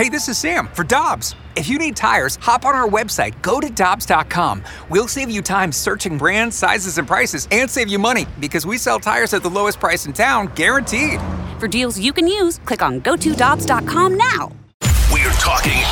Hey, this is Sam for Dobbs. If you need tires, hop on our website, go to Dobbs.com. We'll save you time searching brands, sizes, and prices, and save you money because we sell tires at the lowest price in town, guaranteed. For deals you can use, click on GoToDobbs.com now. We're talking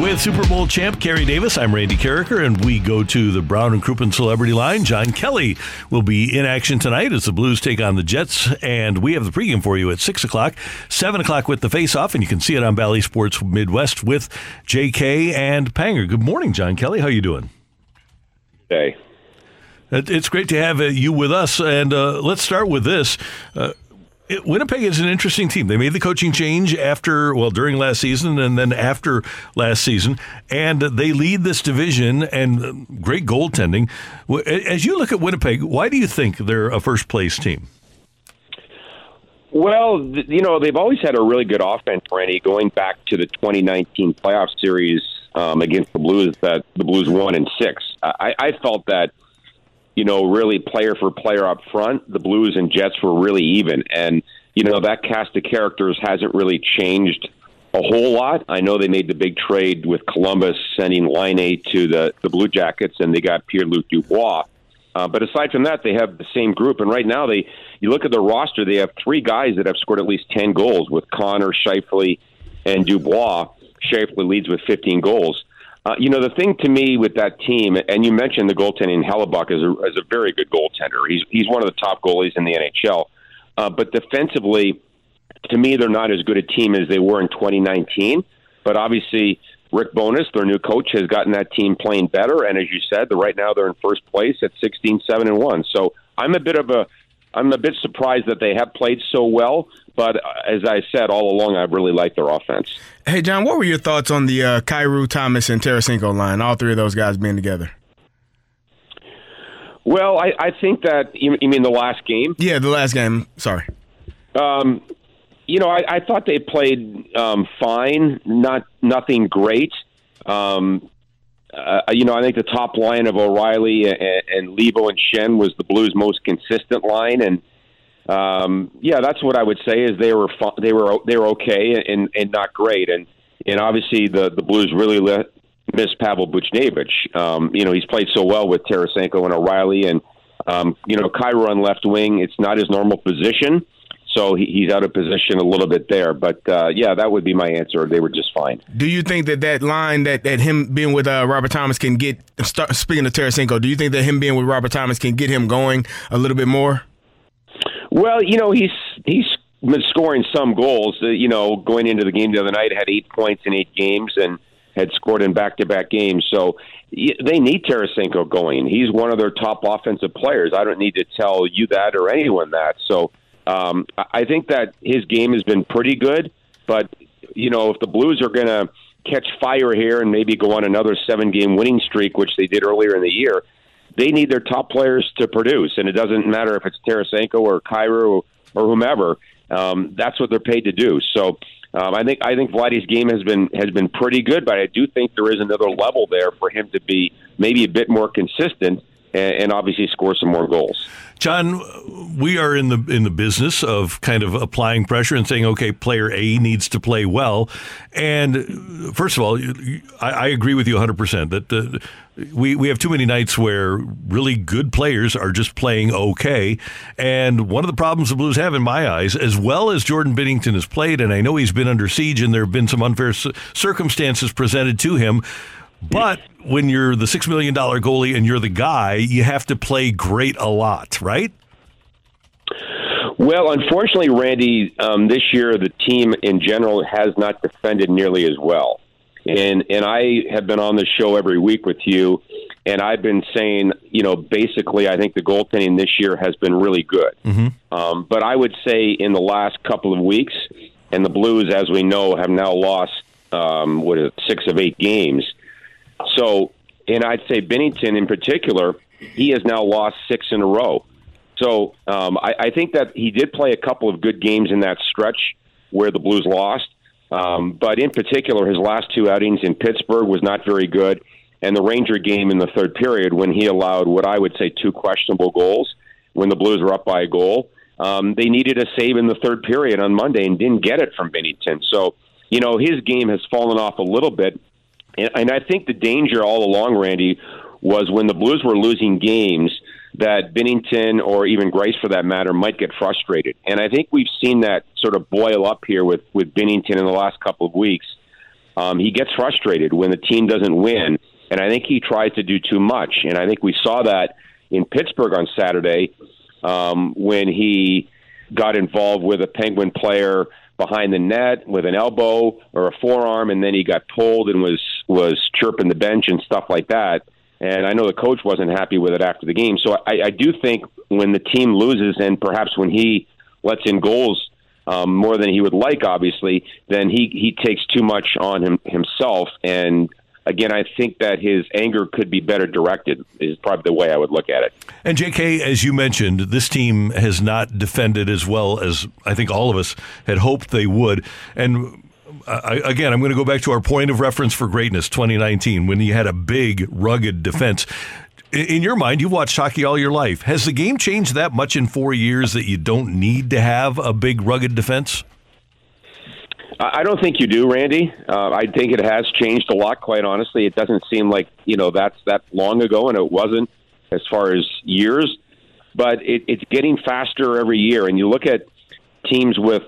With Super Bowl champ Kerry Davis, I'm Randy Karraker, and we go to the Brown and Crouppen Celebrity Line. John Kelly will be in action tonight as the Blues take on the Jets, and we have the pregame for you at 6 o'clock, 7 o'clock with the face-off, and you can see it on Bally Sports Midwest with J.K. and Panger. Good morning, John Kelly. How are you doing? Hey. It's great to have uh, you with us, and uh, let's start with this. Uh, it, Winnipeg is an interesting team. They made the coaching change after, well, during last season and then after last season, and they lead this division and great goaltending. As you look at Winnipeg, why do you think they're a first place team? Well, you know, they've always had a really good offense, Randy, going back to the 2019 playoff series um, against the Blues that the Blues won in six. I, I felt that you know, really player for player up front, the Blues and Jets were really even. And, you know, that cast of characters hasn't really changed a whole lot. I know they made the big trade with Columbus sending Laine to the, the Blue Jackets and they got Pierre Luc Dubois. Uh, but aside from that, they have the same group. And right now, they you look at the roster, they have three guys that have scored at least 10 goals with Connor, Scheifele, and Dubois. Scheifele leads with 15 goals. Uh, you know, the thing to me with that team, and you mentioned the goaltending, Hellebuyck is a, is a very good goaltender. He's he's one of the top goalies in the NHL. Uh, but defensively, to me, they're not as good a team as they were in 2019. But obviously, Rick Bowness, their new coach, has gotten that team playing better. And as you said, right now they're in first place at 16, 7, and 1. So I'm a bit of a I'm a bit surprised that they have played so well. But as I said all along, I really like their offense. Hey, John, what were your thoughts on the uh, Kyrou, Thomas, and Tarasenko line? All three of those guys being together. Well, I, I think that you, you mean the last game? Yeah, the last game. Sorry. Um, you know, I, I thought they played um, fine, not nothing great. Um, uh, you know, I think the top line of O'Reilly and, and Leivo and Shen was the Blues' most consistent line, and um, yeah, that's what I would say is they were fu- they were they were okay and and not great, and and obviously the the Blues really let, miss Pavel Buchnevich. Um, you know, he's played so well with Tarasenko and O'Reilly, and um, you know, Kyrou on left wing. It's not his normal position. So he, he's out of position a little bit there, but uh, yeah, that would be my answer. They were just fine. Do you think that that line that, that him being with uh, Robert Thomas can get? Start, speaking of Tarasenko, do you think that him being with Robert Thomas can get him going a little bit more? Well, you know, he's he's been scoring some goals. Uh, you know, going into the game the other night, had eight points in eight games and had scored in back-to-back games. So they need Tarasenko going. He's one of their top offensive players. I don't need to tell you that or anyone that. So um, I think that his game has been pretty good. But you know, if the Blues are going to catch fire here and maybe go on another seven-game winning streak, which they did earlier in the year, they need their top players to produce, and it doesn't matter if it's Tarasenko or or, or whomever. Um, that's what they're paid to do. So um, I think I think Vladdy's game has been has been pretty good, but I do think there is another level there for him to be maybe a bit more consistent and, and obviously score some more goals. John, we are in the in the business of kind of applying pressure and saying, okay, player A needs to play well. And first of all, I, I agree with you 100 percent that the, we we have too many nights where really good players are just playing okay. And one of the problems the Blues have, in my eyes, as well as Jordan Binnington has played, and I know he's been under siege, and there have been some unfair circumstances presented to him but when you're the $6 million goalie and you're the guy, you have to play great a lot, right? Well, unfortunately, Randy, um, this year the team in general has not defended nearly as well. And and I have been on the show every week with you, and I've been saying, you know, basically, I think the goaltending this year has been really good. Mm-hmm. Um, but I would say in the last couple of weeks, and the Blues, as we know, have now lost um, what is it, six of eight games. So, and I'd say Binnington in particular, he has now lost six in a row. So um, I, I think that he did play a couple of good games in that stretch where the Blues lost. Um, but in particular, his last two outings in Pittsburgh was not very good. And the Ranger game in the third period, when he allowed what I would say two questionable goals, when the Blues were up by a goal, um, they needed a save in the third period on Monday and didn't get it from Binnington. So, you know, his game has fallen off a little bit. And, and I think the danger all along, Randy, was when the Blues were losing games that Binnington or even Greiss, for that matter, might get frustrated. And I think we've seen that sort of boil up here with, with Binnington in the last couple of weeks. Um, he gets frustrated when the team doesn't win, and I think he tries to do too much. And I think we saw that in Pittsburgh on Saturday um, when he got involved with a Penguin player behind the net with an elbow or a forearm, and then he got pulled and was was chirping the bench and stuff like that. And I know the coach wasn't happy with it after the game. So I, I do think when the team loses, and perhaps when he lets in goals um, more than he would like, obviously, then he he takes too much on him himself. And again, I think that his anger could be better directed. Is probably the way I would look at it. And J.K., as you mentioned, this team has not defended as well as I think all of us had hoped they would. And I, again, I'm going to go back to our point of reference for greatness, 2019, when you had a big, rugged defense. In your mind, you've watched hockey all your life. Has the game changed that much in four years that you don't need to have a big, rugged defense? I don't think you do, Randy. Uh, I think it has changed a lot. Quite honestly, it doesn't seem like you know that's that long ago, and it wasn't as far as years. But it, it's getting faster every year, and you look at teams with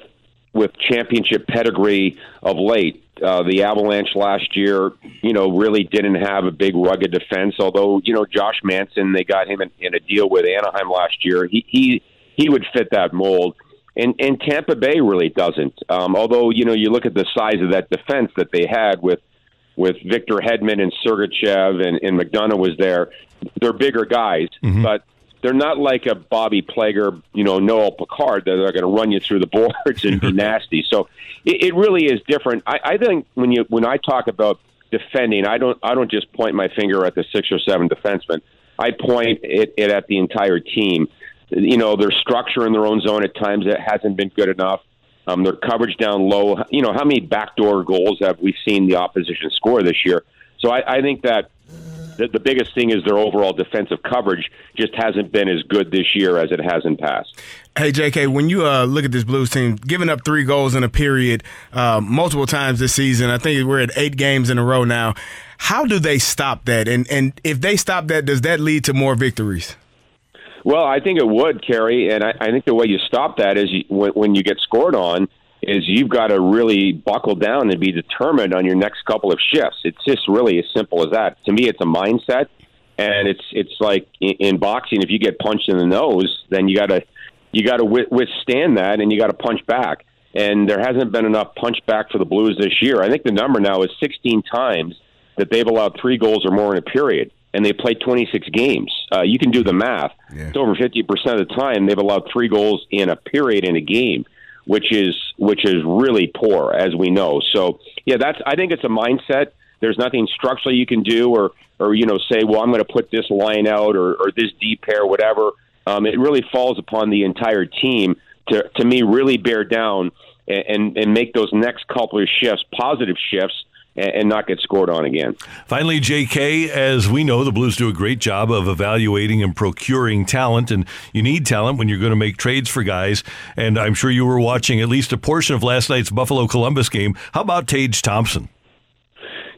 with championship pedigree of late. Uh, the Avalanche last year, you know, really didn't have a big rugged defense. Although, you know, Josh Manson, they got him in, in a deal with Anaheim last year. He he he would fit that mold. And and Tampa Bay really doesn't. Um, although, you know, you look at the size of that defense that they had with with Victor Hedman and Sergachev and, and McDonagh was there. They're bigger guys, mm-hmm. but they're not like a Bobby Plager, you know, Noel Picard that are going to run you through the boards and be nasty. So it, it really is different. I, I think when you when I talk about defending, I don't I don't just point my finger at the six or seven defensemen. I point it, it at the entire team. You know, their structure in their own zone at times it hasn't been good enough. Um, their coverage down low. You know, how many backdoor goals have we seen the opposition score this year? So I, I think that the, the biggest thing is their overall defensive coverage just hasn't been as good this year as it has in past. Hey, JK, when you uh, look at this Blues team, giving up three goals in a period uh, multiple times this season, I think we're at eight games in a row now. How do they stop that? And and if they stop that, does that lead to more victories? Well, I think it would, Kerry, and I, I think the way you stop that is you, when, when you get scored on is you've got to really buckle down and be determined on your next couple of shifts. It's just really as simple as that. To me, it's a mindset, and it's it's like in, in boxing. If you get punched in the nose, then you got to you got to withstand that, and you got to punch back. And there hasn't been enough punch back for the Blues this year. I think the number now is 16 times that they've allowed three goals or more in a period, and they played 26 games. Uh, you can do the math. Yeah. It's over 50% of the time they've allowed three goals in a period in a game which is which is really poor, as we know. So yeah, that's I think it's a mindset. There's nothing structurally you can do, or or you know say, well, I'm going to put this line out or, or this deep pair, whatever. Um, it really falls upon the entire team to to me really bear down and and make those next couple of shifts positive shifts and not get scored on again. Finally, JK, as we know, the Blues do a great job of evaluating and procuring talent, and you need talent when you're going to make trades for guys. And I'm sure you were watching at least a portion of last night's Buffalo Columbus game. How about Tage Thompson?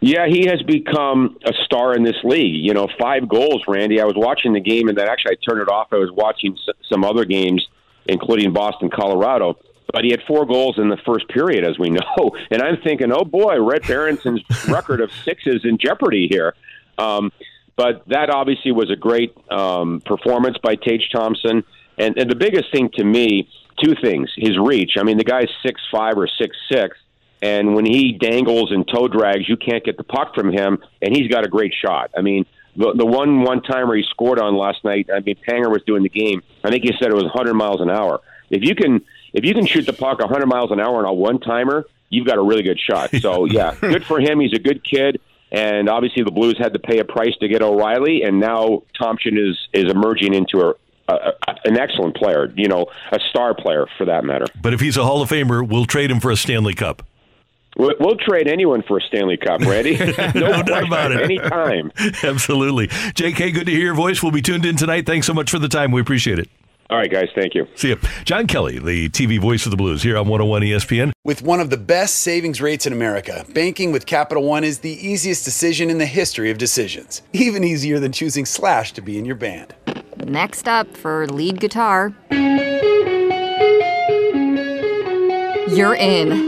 Yeah, he has become a star in this league. You know, five goals, Randy. I was watching the game, and then actually I turned it off. I was watching some other games, including Boston, Colorado but he had four goals in the first period, as we know. And I'm thinking, oh boy, Red Berenson's record of sixes in jeopardy here. Um, but that obviously was a great um, performance by Tage Thompson. And, and the biggest thing to me, two things: his reach. I mean, the guy's six five or six six, and when he dangles and toe drags, you can't get the puck from him. And he's got a great shot. I mean, the the one one timer he scored on last night. I mean, Panger was doing the game. I think he said it was 100 miles an hour. If you can if you can shoot the puck 100 miles an hour on a one timer, you've got a really good shot. So yeah, good for him. He's a good kid. And obviously, the Blues had to pay a price to get O'Reilly, and now Thompson is is emerging into a an excellent player. You know, a star player for that matter. But if he's a Hall of Famer, we'll trade him for a Stanley Cup. We'll, we'll trade anyone for a Stanley Cup, Randy. no, no doubt about it. Anytime. Absolutely. J.K., good to hear your voice. We'll be tuned in tonight. Thanks so much for the time. We appreciate it. All right, guys. Thank you. See you. John Kelly, the TV voice of the Blues, here on 101 ESPN. With one of the best savings rates in America, banking with Capital One is the easiest decision in the history of decisions. Even easier than choosing Slash to be in your band. Next up for lead guitar. You're in.